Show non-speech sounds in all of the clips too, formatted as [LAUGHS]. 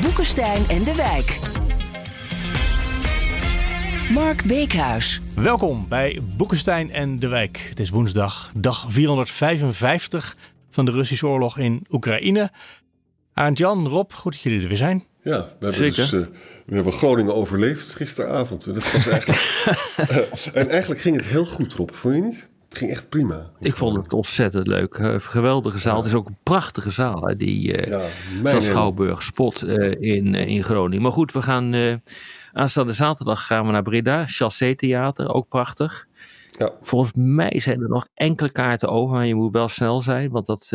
Boekenstein en de Wijk. Mark Beekhuis. Welkom bij Boekenstein en de Wijk. Het is woensdag, dag 455 van de Russische oorlog in Oekraïne. Arend Jan, Rob, goed dat jullie er weer zijn. Ja, we hebben, Zeker. Dus, uh, we hebben Groningen overleefd gisteravond. Dat was eigenlijk, uh, [LAUGHS] [LAUGHS] en eigenlijk ging het heel goed, Rob. Vond je niet? Ging echt prima. Ik vond het ontzettend leuk. Uh, geweldige zaal. Ja. Het is ook een prachtige zaal, hè, die uh, ja, Schouwburg Spot in, in Groningen. Maar goed, we gaan aanstaande zaterdag gaan we naar Breda. Chassé Theater, ook prachtig. Ja. Volgens mij zijn er nog enkele kaarten over, maar je moet wel snel zijn, want dat,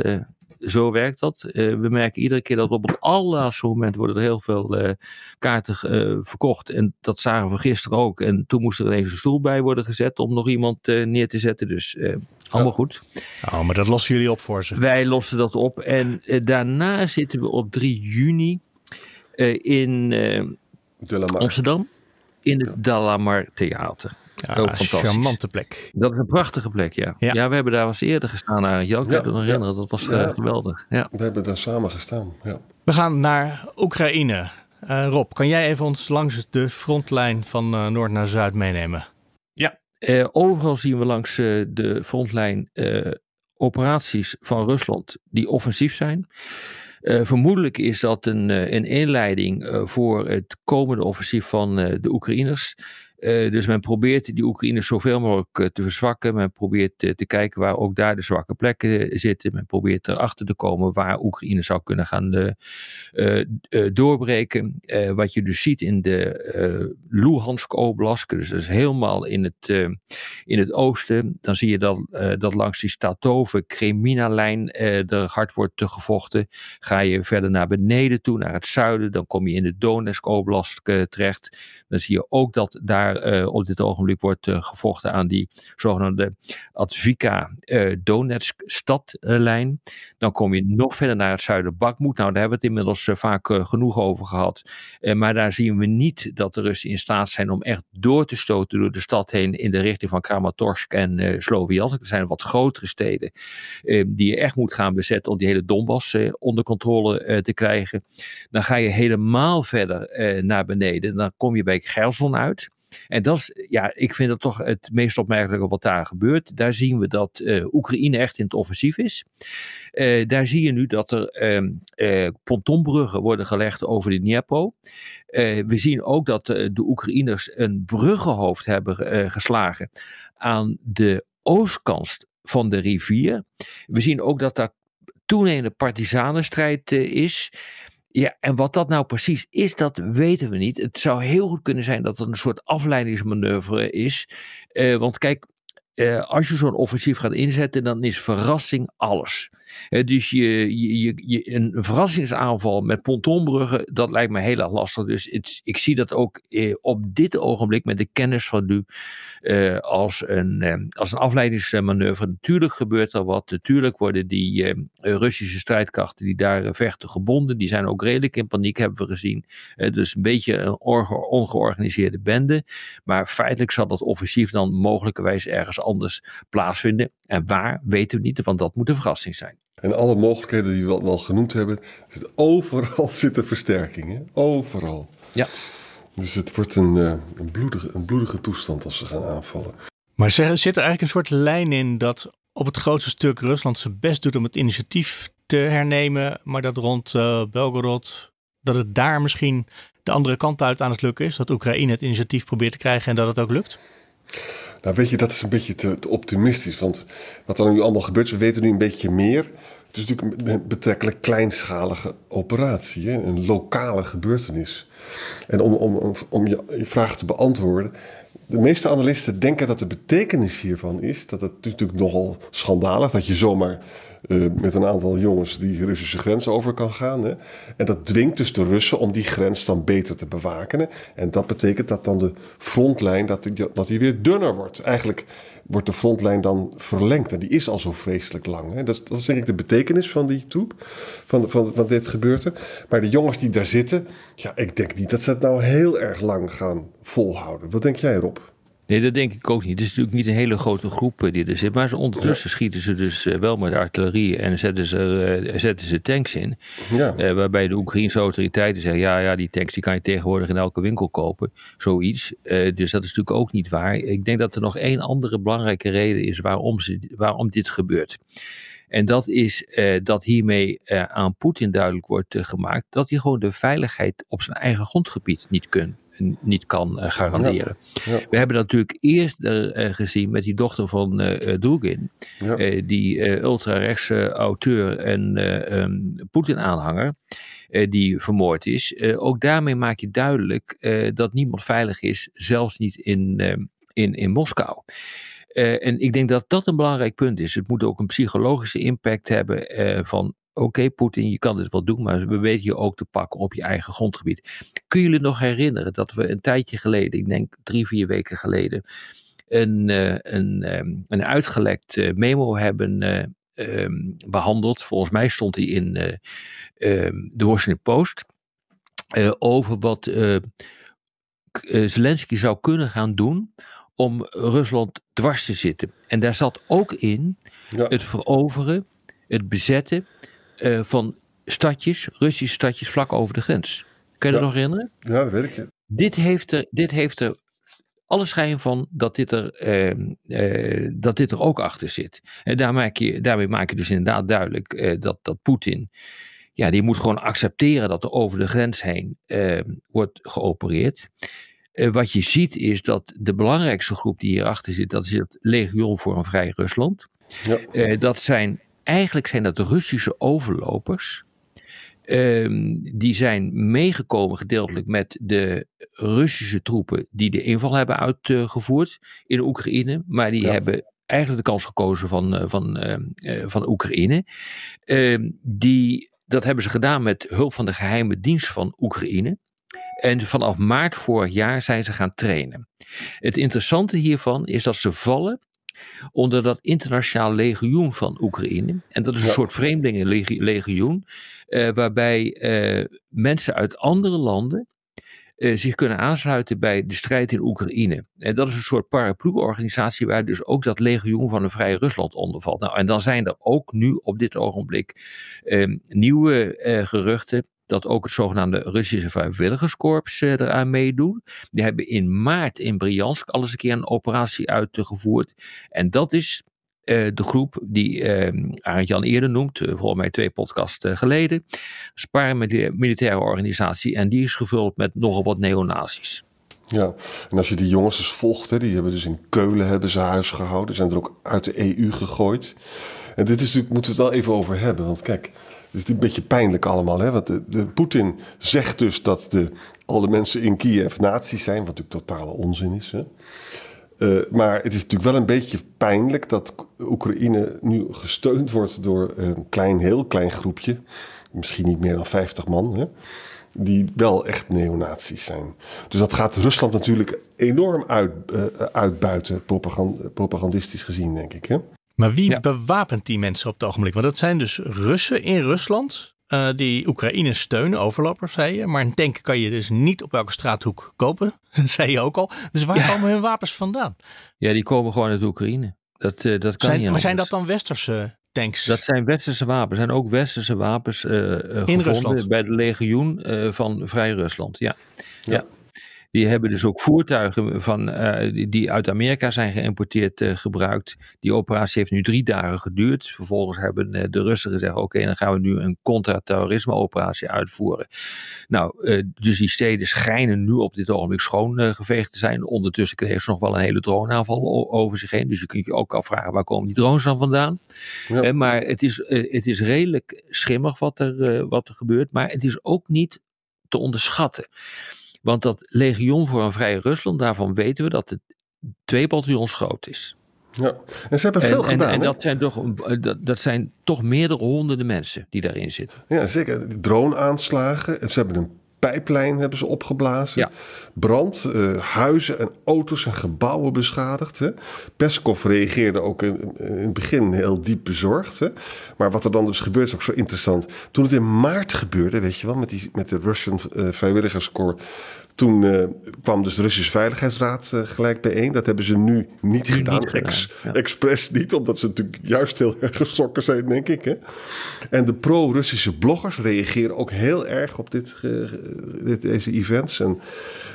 zo werkt dat. Uh, we merken iedere keer dat op het allerlaatste moment worden er heel veel uh, kaarten verkocht. En dat zagen we gisteren ook. En toen moest er ineens een stoel bij worden gezet om nog iemand neer te zetten. Dus allemaal ja. goed. Oh, maar dat lossen jullie op voor ze. Wij lossen dat op. En daarna zitten we op 3 juni in Amsterdam. In het ja. Dalamar Theater. Ja, ook fantastisch. charmante plek. Dat is een prachtige plek, ja. Ja, ja we hebben daar eens eerder gestaan. Jan, ja, kan je nog herinneren. Dat was uh, geweldig. Ja. We hebben daar samen gestaan, ja. We gaan naar Oekraïne. Uh, Rob, kan jij even ons langs de frontlijn van uh, noord naar zuid meenemen? Ja, overal zien we langs de frontlijn operaties van Rusland die offensief zijn. Uh, vermoedelijk is dat een, een inleiding uh, voor het komende offensief van uh, de Oekraïners. Uh, dus men probeert die Oekraïners zoveel mogelijk uh, te verzwakken. Men probeert uh, te kijken waar ook daar de zwakke plekken zitten. Men probeert erachter te komen waar Oekraïne zou kunnen gaan doorbreken. wat je dus ziet in de Luhansk Oblast, dus dat is helemaal in het, in het oosten. Dan zie je dat, dat langs die Statove Kremina-lijn er hard wordt gevochten. Ga je verder naar beneden toe, naar het zuiden, dan kom je in de Donetsk Oblast terecht. Dan zie je ook dat daar uh, op dit ogenblik wordt uh, gevochten aan die zogenaamde Advika uh, Donetsk stadlijn. Dan kom je nog verder naar het zuiden Bakmoed. Nou, daar hebben we het inmiddels vaak genoeg over gehad. maar daar zien we niet dat de Russen in staat zijn om echt door te stoten door de stad heen in de richting van Kramatorsk en uh, Sloviansk. Er zijn wat grotere steden die je echt moet gaan bezetten om die hele Donbass onder controle te krijgen. Dan ga je helemaal verder naar beneden. Dan kom je bij Gerson uit. En dat is, ja, ik vind dat toch het meest opmerkelijke wat daar gebeurt. Daar zien we dat uh, Oekraïne echt in het offensief is. Uh, daar zie je nu dat er uh, pontonbruggen worden gelegd over de Dnieper. we zien ook dat de Oekraïners een bruggenhoofd hebben geslagen aan de oostkant van de rivier. We zien ook dat daar toenemende partisanenstrijd is. Ja, en wat dat nou precies is, dat weten we niet. Het zou heel goed kunnen zijn dat het een soort afleidingsmanoeuvre is. Uh, want kijk, uh, als je zo'n offensief gaat inzetten, dan is verrassing alles. Dus je, je, je, een verrassingsaanval met pontonbruggen, dat lijkt me heel erg lastig. Dus ik zie dat ook uh, op dit ogenblik met de kennis van nu als, een, als een afleidingsmanoeuvre. Natuurlijk gebeurt er wat. Natuurlijk worden die Russische strijdkrachten die daar vechten gebonden. Die zijn ook redelijk in paniek, hebben we gezien. dus een beetje een ongeorganiseerde bende. Maar feitelijk zal dat offensief dan mogelijkerwijs ergens anders plaatsvinden. En waar, weten we niet, want dat moet een verrassing zijn. En alle mogelijkheden die we wel genoemd hebben, zit overal [LAUGHS] zitten versterkingen. Overal. Ja. Dus het wordt een, een, bloedige, een bloedige toestand als ze gaan aanvallen. Maar zit er eigenlijk een soort lijn in dat op het grootste stuk Rusland zijn best doet om het initiatief te hernemen, maar dat rond uh, Belgorod, dat het daar misschien de andere kant uit aan het lukken is? Dat Oekraïne het initiatief probeert te krijgen en dat het ook lukt? Nou, weet je, dat is een beetje te, optimistisch. Want wat er nu allemaal gebeurt, we weten nu een beetje meer. Het is natuurlijk een betrekkelijk kleinschalige operatie, hè? een lokale gebeurtenis. En om, om, om je, je vraag te beantwoorden. De meeste analisten denken dat de betekenis hiervan is dat het natuurlijk nogal schandalig dat je zomaar eh, met een aantal jongens die Russische grens over kan gaan. Hè. En dat dwingt dus de Russen om die grens dan beter te bewaken. En dat betekent dat dan de frontlijn dat die, dat weer dunner wordt. Eigenlijk wordt de frontlijn dan verlengd. En die is al zo vreselijk lang. Hè. Dat, dat is denk ik de betekenis van die troep, van, van, van dit gebeurde. Maar de jongens die daar zitten, ja, ik denk niet dat ze het nou heel erg lang gaan volhouden. Wat denk jij Rob? Nee, dat denk ik ook niet. Het is natuurlijk niet een hele grote groep eh, die er zit. Maar ondertussen schieten ze dus eh, wel met artillerie en zetten ze, eh, zetten ze tanks in. Ja. waarbij de Oekraïnse autoriteiten zeggen: ja, ja, die tanks die kan je tegenwoordig in elke winkel kopen. Zoiets. dus dat is natuurlijk ook niet waar. Ik denk dat er nog één andere belangrijke reden is waarom, ze, waarom dit gebeurt. En dat is dat hiermee aan Poetin duidelijk wordt gemaakt dat hij gewoon de veiligheid op zijn eigen grondgebied niet kunt niet kan eh, garanderen. We hebben dat natuurlijk eerst uh, gezien met die dochter van uh, Dugin, die ultra-rechtse auteur en um, Poetin-aanhanger, die vermoord is. ook daarmee maak je duidelijk dat niemand veilig is, zelfs niet in, in, in Moskou. en ik denk dat dat een belangrijk punt is. Het moet ook een psychologische impact hebben van oké Poetin, je kan dit wel doen, maar we weten je ook te pakken op je eigen grondgebied. Kun je je nog herinneren dat we een tijdje geleden, ik denk drie, vier weken geleden, een, uh, een, um, een uitgelekt uh, memo hebben uh, um, behandeld. Volgens mij stond hij in um, de Washington Post. over wat Zelensky zou kunnen gaan doen om Rusland dwars te zitten. En daar zat ook in ja. het veroveren, het bezetten uh, van stadjes, Russische stadjes vlak over de grens. Kun je ja. dat nog herinneren? Ja, dat weet ik. Dit heeft er, dit heeft er alle schijn van dat dit, er, uh, uh, dat dit er ook achter zit. En daar maak je, daarmee maak je dus inderdaad duidelijk uh, dat, dat Poetin, ja, die moet gewoon accepteren dat er over de grens heen wordt geopereerd. wat je ziet is dat de belangrijkste groep die hierachter zit, dat is het Legion voor een Vrij Rusland. Ja. dat zijn eigenlijk zijn dat Russische overlopers. Um, die zijn meegekomen gedeeltelijk met de Russische troepen die de inval hebben uitgevoerd in Oekraïne. Maar die hebben eigenlijk de kans gekozen van, eh, van, uh, van Oekraïne. Uh, die, dat hebben ze gedaan met hulp van de geheime dienst van Oekraïne. En vanaf maart vorig jaar zijn ze gaan trainen. Het interessante hiervan is dat ze vallen onder dat internationaal legioen van Oekraïne. En dat is een soort vreemdelingenlegioen, uh, waarbij uh, mensen uit andere landen uh, zich kunnen aansluiten bij de strijd in Oekraïne. En dat is een soort paraplu-organisatie waar dus ook dat legioen van een vrije Rusland onder valt. Nou, en dan zijn er ook nu op dit ogenblik nieuwe geruchten dat ook het zogenaamde Russische vrijwilligerskorps uh, eraan meedoen. Die hebben in maart in Briansk al eens een keer een operatie uitgevoerd. En dat is uh, de groep die uh, Arend Jan eerder noemt, uh, volgens mij twee podcasts geleden. De militaire organisatie en die is gevuld met nogal wat neonazis. Ja, en als je die jongens dus volgt, hè, die hebben dus in Keulen hebben ze huis gehouden, zijn er ook uit de EU gegooid. En dit is natuurlijk, moeten we het wel even over hebben, want kijk, is een beetje pijnlijk allemaal. Hè? Want de, de Poetin zegt dus dat de, alle mensen in Kiev nazi's zijn, wat natuurlijk totale onzin is. Hè? Uh, maar het is natuurlijk wel een beetje pijnlijk dat Oekraïne nu gesteund wordt door een klein, heel klein groepje. Misschien niet meer dan 50 man. Hè? Die wel echt neonazies zijn. Dus dat gaat Rusland natuurlijk enorm uit, uh, uitbuiten, propagand, propagandistisch gezien, denk ik. Hè? Maar wie bewapent die mensen op het ogenblik? Want dat zijn dus Russen in Rusland. Uh, die Oekraïne steunen, overlopers, zei je. Maar een tank kan je dus niet op elke straathoek kopen, [LAUGHS] zei je ook al. Dus waar komen hun wapens vandaan? Ja, die komen gewoon uit Oekraïne. Dat, uh, dat kan zijn, niet Maar zijn dat dan westerse tanks? Dat zijn westerse wapens. Zijn ook westerse wapens uh, in gevonden Rusland. bij de legioen van Vrij Rusland. ja. ja. ja. Die hebben dus ook voertuigen van, uh, die uit Amerika zijn geïmporteerd uh, gebruikt. Die operatie heeft nu drie dagen geduurd. Vervolgens hebben uh, de Russen gezegd: oké, dan gaan we nu een contra-terrorisme-operatie uitvoeren. Nou, dus die steden schijnen nu op dit ogenblik schoongeveegd te zijn. Ondertussen kregen ze nog wel een hele droneaanval over zich heen. Dus je kunt je ook afvragen: waar komen die drones dan vandaan? Ja. maar het is, het is redelijk schimmig wat er, wat er gebeurt. Maar het is ook niet te onderschatten. Want dat legioen voor een vrije Rusland, daarvan weten we dat het twee bataljons groot is. Ja, en ze hebben veel en, gedaan. En, dat, zijn toch, dat, dat zijn toch meerdere honderden mensen die daarin zitten. Ja, zeker. Drone-aanslagen. Ze hebben een pijplijn hebben ze opgeblazen. Ja. Brand, eh, huizen en auto's en gebouwen beschadigd. Hè. Peskov reageerde ook in, in het begin heel diep bezorgd. Hè. Maar wat er dan dus gebeurt is ook zo interessant. Toen het in maart gebeurde, weet je wel, met, die, met de Russian uh, Vrijwilligerscorps... Toen uh, kwam dus de Russische Veiligheidsraad uh, gelijk bijeen. Dat hebben ze nu niet Nu gedaan. niet gedaan, Ex, ja. Expres niet, omdat ze natuurlijk juist heel erg geschrokken zijn, denk ik. Hè? En de pro-Russische bloggers reageren ook heel erg op dit, dit, deze events. En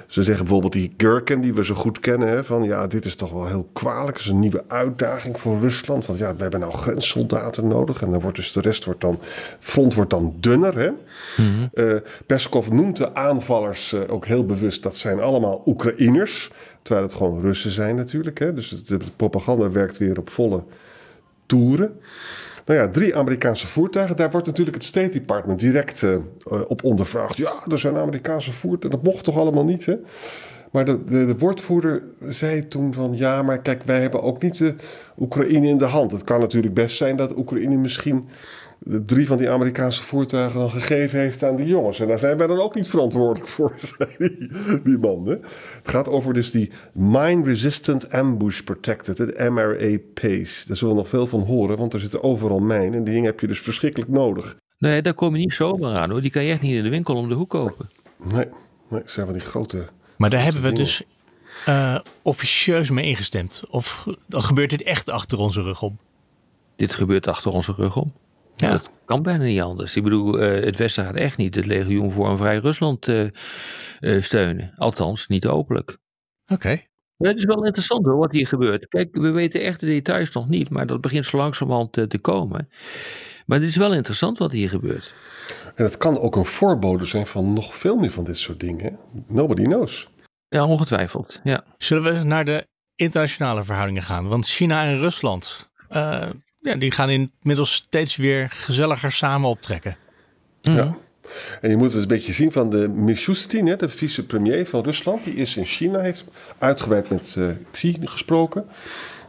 ze zeggen bijvoorbeeld die Gurken, die we zo goed kennen, hè, van ja, dit is toch wel heel kwalijk. Het is een nieuwe uitdaging voor Rusland. Want ja, we hebben nou grenssoldaten nodig. En dan wordt dus de rest wordt dan, front wordt dan dunner. Hè? Mm -hmm. uh, Peskov noemt de aanvallers uh, ook heel bewust, dat zijn allemaal Oekraïners. Terwijl het gewoon Russen zijn natuurlijk. Hè? Dus de propaganda werkt weer op volle toeren. Nou ja, drie Amerikaanse voertuigen. Daar wordt natuurlijk het State Department direct uh, op ondervraagd. Ja, er zijn Amerikaanse voertuigen. Dat mocht toch allemaal niet, hè? Maar de, de, de, woordvoerder zei toen van... ja, maar kijk, wij hebben ook niet de Oekraïne in de hand. Het kan natuurlijk best zijn dat Oekraïne misschien... de drie van die Amerikaanse voertuigen dan gegeven heeft aan die jongens. En daar zijn wij dan ook niet verantwoordelijk voor, [LAUGHS] zei die, die man. Hè? Het gaat over dus die Mine Resistant Ambush Protected, de MRA PACE. Daar zullen we nog veel van horen, want er zitten overal mijnen. En die dingen heb je dus verschrikkelijk nodig. Nee, daar kom je niet zomaar aan hoor. Die kan je echt niet in de winkel om de hoek kopen. Nee, nee zijn van die grote... Maar daar hebben we dus uh, officieus mee ingestemd. Of gebeurt dit echt achter onze rug om? Dit gebeurt achter onze rug om. Ja. Dat kan bijna niet anders. Ik bedoel, uh, het Westen gaat echt niet het legioen voor een vrij Rusland uh, uh, steunen. Althans, niet openlijk. Oké. Okay. Het is wel interessant hoor, wat hier gebeurt. Kijk, we weten echt de details nog niet, maar dat begint zo langzamerhand te komen. Maar het is wel interessant wat hier gebeurt. En het kan ook een voorbode zijn van nog veel meer van dit soort dingen. Nobody knows. Ja, ongetwijfeld. Ja. Zullen we naar de internationale verhoudingen gaan? Want China en Rusland, uh, ja, die gaan inmiddels steeds weer gezelliger samen optrekken. Mm. Ja. En je moet het een beetje zien van de Mishustin, de vicepremier van Rusland. Die is in China, heeft uitgebreid met uh, Xi gesproken.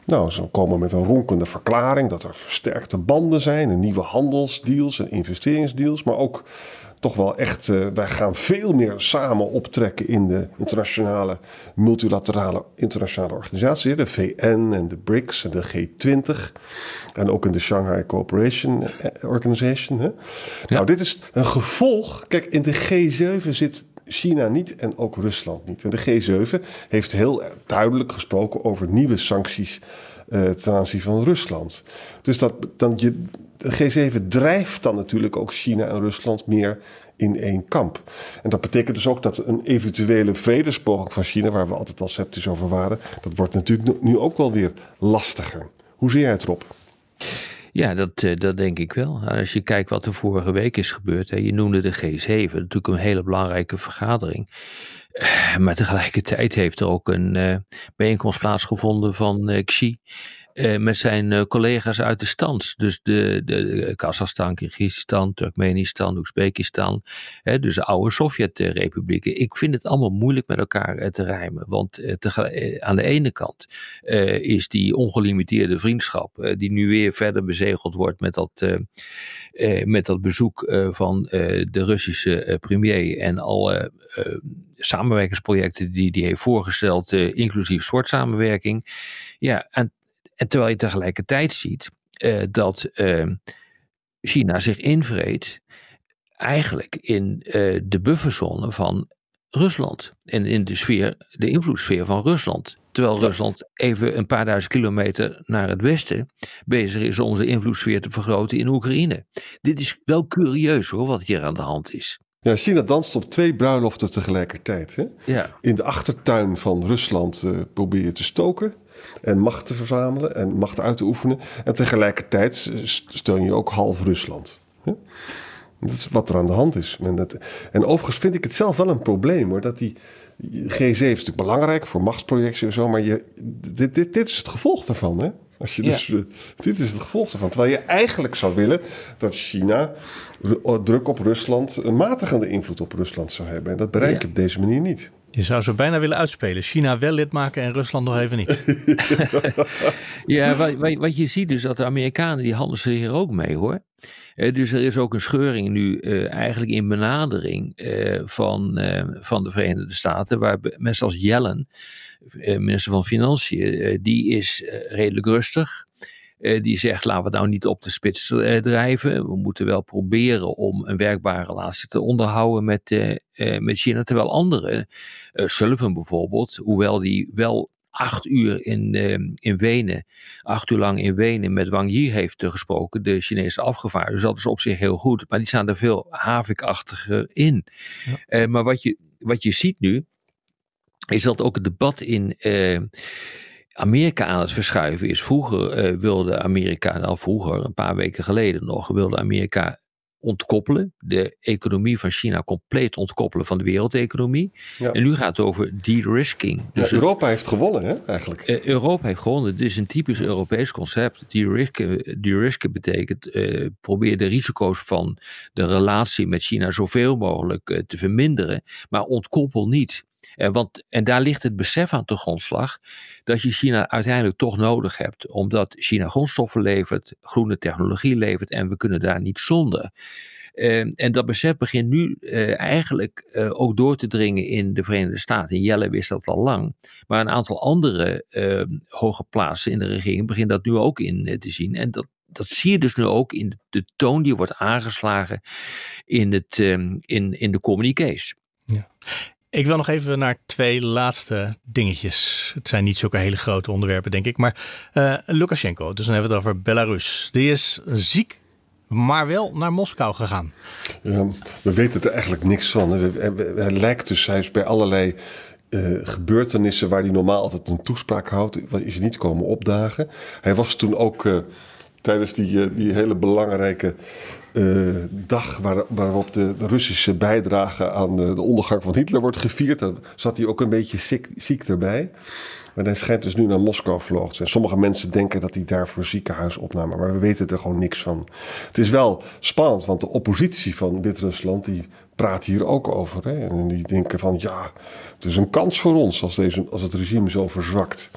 Nou, ze komen met een ronkende verklaring dat er versterkte banden zijn en nieuwe handelsdeals en investeringsdeals. Maar ook toch wel echt, uh, wij gaan veel meer samen optrekken in de internationale, multilaterale internationale organisaties. De VN en de BRICS en de G20. En ook in de Shanghai Cooperation Organization. Hè? Ja. Nou, dit is een gevolg. Kijk, in de G7 zit China niet en ook Rusland niet. En de G7 heeft heel duidelijk gesproken over nieuwe sancties uh, ten aanzien van Rusland. Dus dat, dan je, de G7 drijft dan natuurlijk ook China en Rusland meer in één kamp. En dat betekent dus ook dat een eventuele vredespoging van China, waar we altijd al sceptisch over waren, dat wordt natuurlijk nu ook wel weer lastiger. Hoe zie jij het erop? Ja, dat, dat denk ik wel. Als je kijkt wat er vorige week is gebeurd. Hè, je noemde de G7, natuurlijk een hele belangrijke vergadering. Maar tegelijkertijd heeft er ook een uh, bijeenkomst plaatsgevonden van Xi. Uh, met zijn collega's uit de stand. Dus de, de, Kazachstan, Kyrgyzstan, Turkmenistan, Oezbekistan. Hè, dus de oude Sovjet-republieken. Ik vind het allemaal moeilijk met elkaar te rijmen. Want te, aan de ene kant is die ongelimiteerde vriendschap. die nu weer verder bezegeld wordt met dat, met dat bezoek van de Russische premier. En alle samenwerkingsprojecten die hij heeft voorgesteld, inclusief sportsamenwerking. Ja, en en terwijl je tegelijkertijd ziet uh, dat uh, China zich invreet eigenlijk in uh, de bufferzone van Rusland. En in de sfeer, de invloedssfeer van Rusland. Terwijl Rusland even een paar duizend kilometer naar het westen bezig is om de invloedssfeer te vergroten in Oekraïne. Dit is wel curieus hoor, wat hier aan de hand is. Ja, China danst op twee bruiloften tegelijkertijd. Hè? Ja. In de achtertuin van Rusland uh, probeer je te stoken en macht te verzamelen en macht uit te oefenen. En tegelijkertijd steun je ook half Rusland. Hè? Dat is wat er aan de hand is. En, dat, en overigens vind ik het zelf wel een probleem hoor. Dat die G7 is natuurlijk belangrijk voor machtsprojectie en zo. Maar je, dit, dit, dit is het gevolg daarvan. Hè? Als je dus, uh, dit is het gevolg ervan. Terwijl je eigenlijk zou willen dat China druk op Rusland, een matigende invloed op Rusland zou hebben. En dat bereik je ja. op deze manier niet. Je zou ze bijna willen uitspelen. China wel lid maken en Rusland nog even niet. [LAUGHS] ja, wat, wat, je ziet dus dat de Amerikanen die handelen hier ook mee hoor. Uh, dus er is ook een scheuring nu uh, eigenlijk in benadering uh, van, van de Verenigde Staten. Waar mensen als Yellen, minister van Financiën, die is redelijk rustig. Die zegt, laten we nou niet op de spits drijven. We moeten wel proberen om een werkbare relatie te onderhouden met, met China. Terwijl anderen, Sullivan bijvoorbeeld, hoewel die wel acht uur in, in Wenen, acht uur lang in Wenen met Wang Yi heeft gesproken, de Chinese afgevaardigde. Dus dat is op zich heel goed, maar die staan er veel havikachtiger in. Ja. Maar wat je, wat je ziet nu, is dat ook het debat in uh, Amerika aan het verschuiven is. Vroeger wilde Amerika, nou vroeger, een paar weken geleden nog, wilde Amerika ontkoppelen, de economie van China compleet ontkoppelen van de wereldeconomie. Ja. En nu gaat het over de-risking. Dus ja, Europa heeft gewonnen, hè, eigenlijk. Uh, Europa heeft gewonnen. Het is een typisch Europees concept. De-risken de betekent uh, probeer de risico's van de relatie met China zoveel mogelijk uh, te verminderen, maar ontkoppel niet. En, want, en daar ligt het besef aan de grondslag dat je China uiteindelijk toch nodig hebt, omdat China grondstoffen levert, groene technologie levert en we kunnen daar niet zonder. Uh, en dat besef begint nu uh, eigenlijk ook door te dringen in de Verenigde Staten. Jelle wist dat al lang. Maar een aantal andere hoge plaatsen in de regering beginnen dat nu ook in te zien. En dat, dat zie je dus nu ook in de, toon die wordt aangeslagen in, het, in, in de communiqués. Ja. Ik wil nog even naar twee laatste dingetjes. Het zijn niet zulke hele grote onderwerpen, denk ik. Maar uh, Lukashenko, dus dan hebben we het over Belarus. Die is ziek, maar wel naar Moskou gegaan. Ja, we weten er eigenlijk niks van. Hij lijkt dus, hij is bij allerlei uh, gebeurtenissen waar hij normaal altijd een toespraak houdt, is niet komen opdagen. Hij was toen ook uh, tijdens die, die hele belangrijke uh, dag waar, waarop de, de, Russische bijdrage aan de, de, ondergang van Hitler wordt gevierd. Daar zat hij ook een beetje ziek, ziek erbij. Maar hij schijnt dus nu naar Moskou vloog zijn. Sommige mensen denken dat hij daar voor ziekenhuisopname, maar we weten er gewoon niks van. Het is wel spannend, want de oppositie van Wit-Rusland die praat hier ook over. Hè? En die denken van ja, het is een kans voor ons als, deze, als het regime zo verzwakt.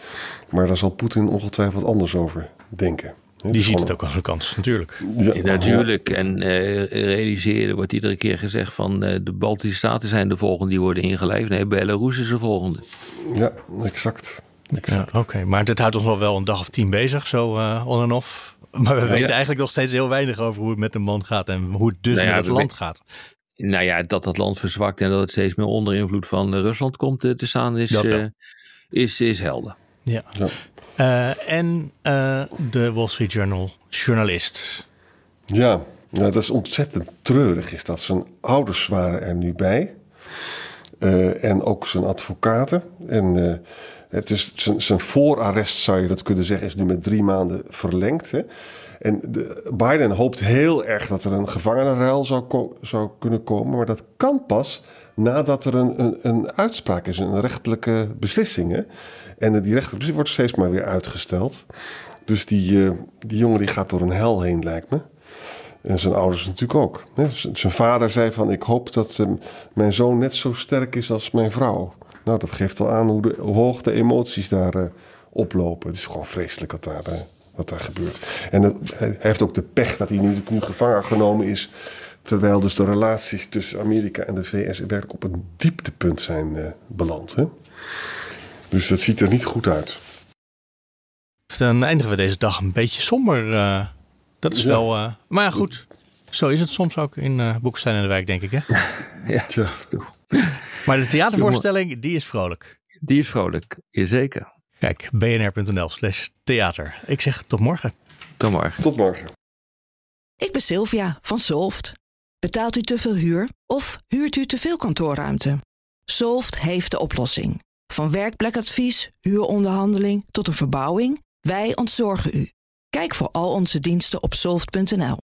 Maar daar zal Poetin ongetwijfeld anders over denken. Die ziet het ook als een kans, natuurlijk. Ja, natuurlijk. En uh, realiseren wordt iedere keer gezegd van uh, de Baltische Staten zijn de volgende die worden ingelijfd. Nee, Belarus is de volgende. Ja, exact. exact. Ja, Oké, maar dit houdt ons wel wel een dag of tien bezig, zo uh, on en off. [LAUGHS] Maar we weten eigenlijk nog steeds heel weinig over hoe het met de man gaat en hoe het dus nou met het land gaat. Nou ja, dat dat land verzwakt en dat het steeds meer onder invloed van Rusland komt te staan is, is, is helder. Ja. ja. Uh, en uh, de Wall Street Journal journalist. Ja, nou, dat is ontzettend treurig. Is dat zijn ouders waren er nu bij. Uh, en ook zijn advocaten. En het is zijn, zijn voorarrest, zou je dat kunnen zeggen, is nu met drie maanden verlengd. Hè? En de, Biden hoopt heel erg dat er een gevangenenruil zou, kunnen komen. Maar dat kan pas nadat er een, een, een uitspraak is, een rechtelijke beslissing. Hè? En die rechtelijke beslissing wordt steeds maar weer uitgesteld. Dus die, uh, die jongen die gaat door een hel heen, lijkt me. En zijn ouders natuurlijk ook. Zijn vader zei van, ik hoop dat uh, mijn zoon net zo sterk is als mijn vrouw. Nou, dat geeft al aan hoe, de, hoe hoog de emoties daar uh, oplopen. Het is gewoon vreselijk wat daar, wat daar gebeurt. En hij heeft ook de pech dat hij nu, nu gevangen genomen is Terwijl dus de relaties tussen Amerika en de VS werkelijk op een dieptepunt zijn uh, beland. Hè? Dus dat ziet er niet goed uit. Dan eindigen we deze dag een beetje somber. Uh, dat is ja. wel. Uh, maar ja, goed. Zo is het soms ook in uh, Boekstein in de Wijk, denk ik. Hè? [LAUGHS] ja, Tja. Maar de theatervoorstelling, die is vrolijk. Die is vrolijk, zeker. Kijk, bnr.nl slash theater. Ik zeg tot morgen. Tot morgen. Tot morgen. Ik ben Sylvia van Solft. Betaalt u te veel huur of huurt u te veel kantoorruimte? Solft heeft de oplossing. Van werkplekadvies, huuronderhandeling tot een verbouwing, wij ontzorgen u. Kijk voor al onze diensten op soft.nl.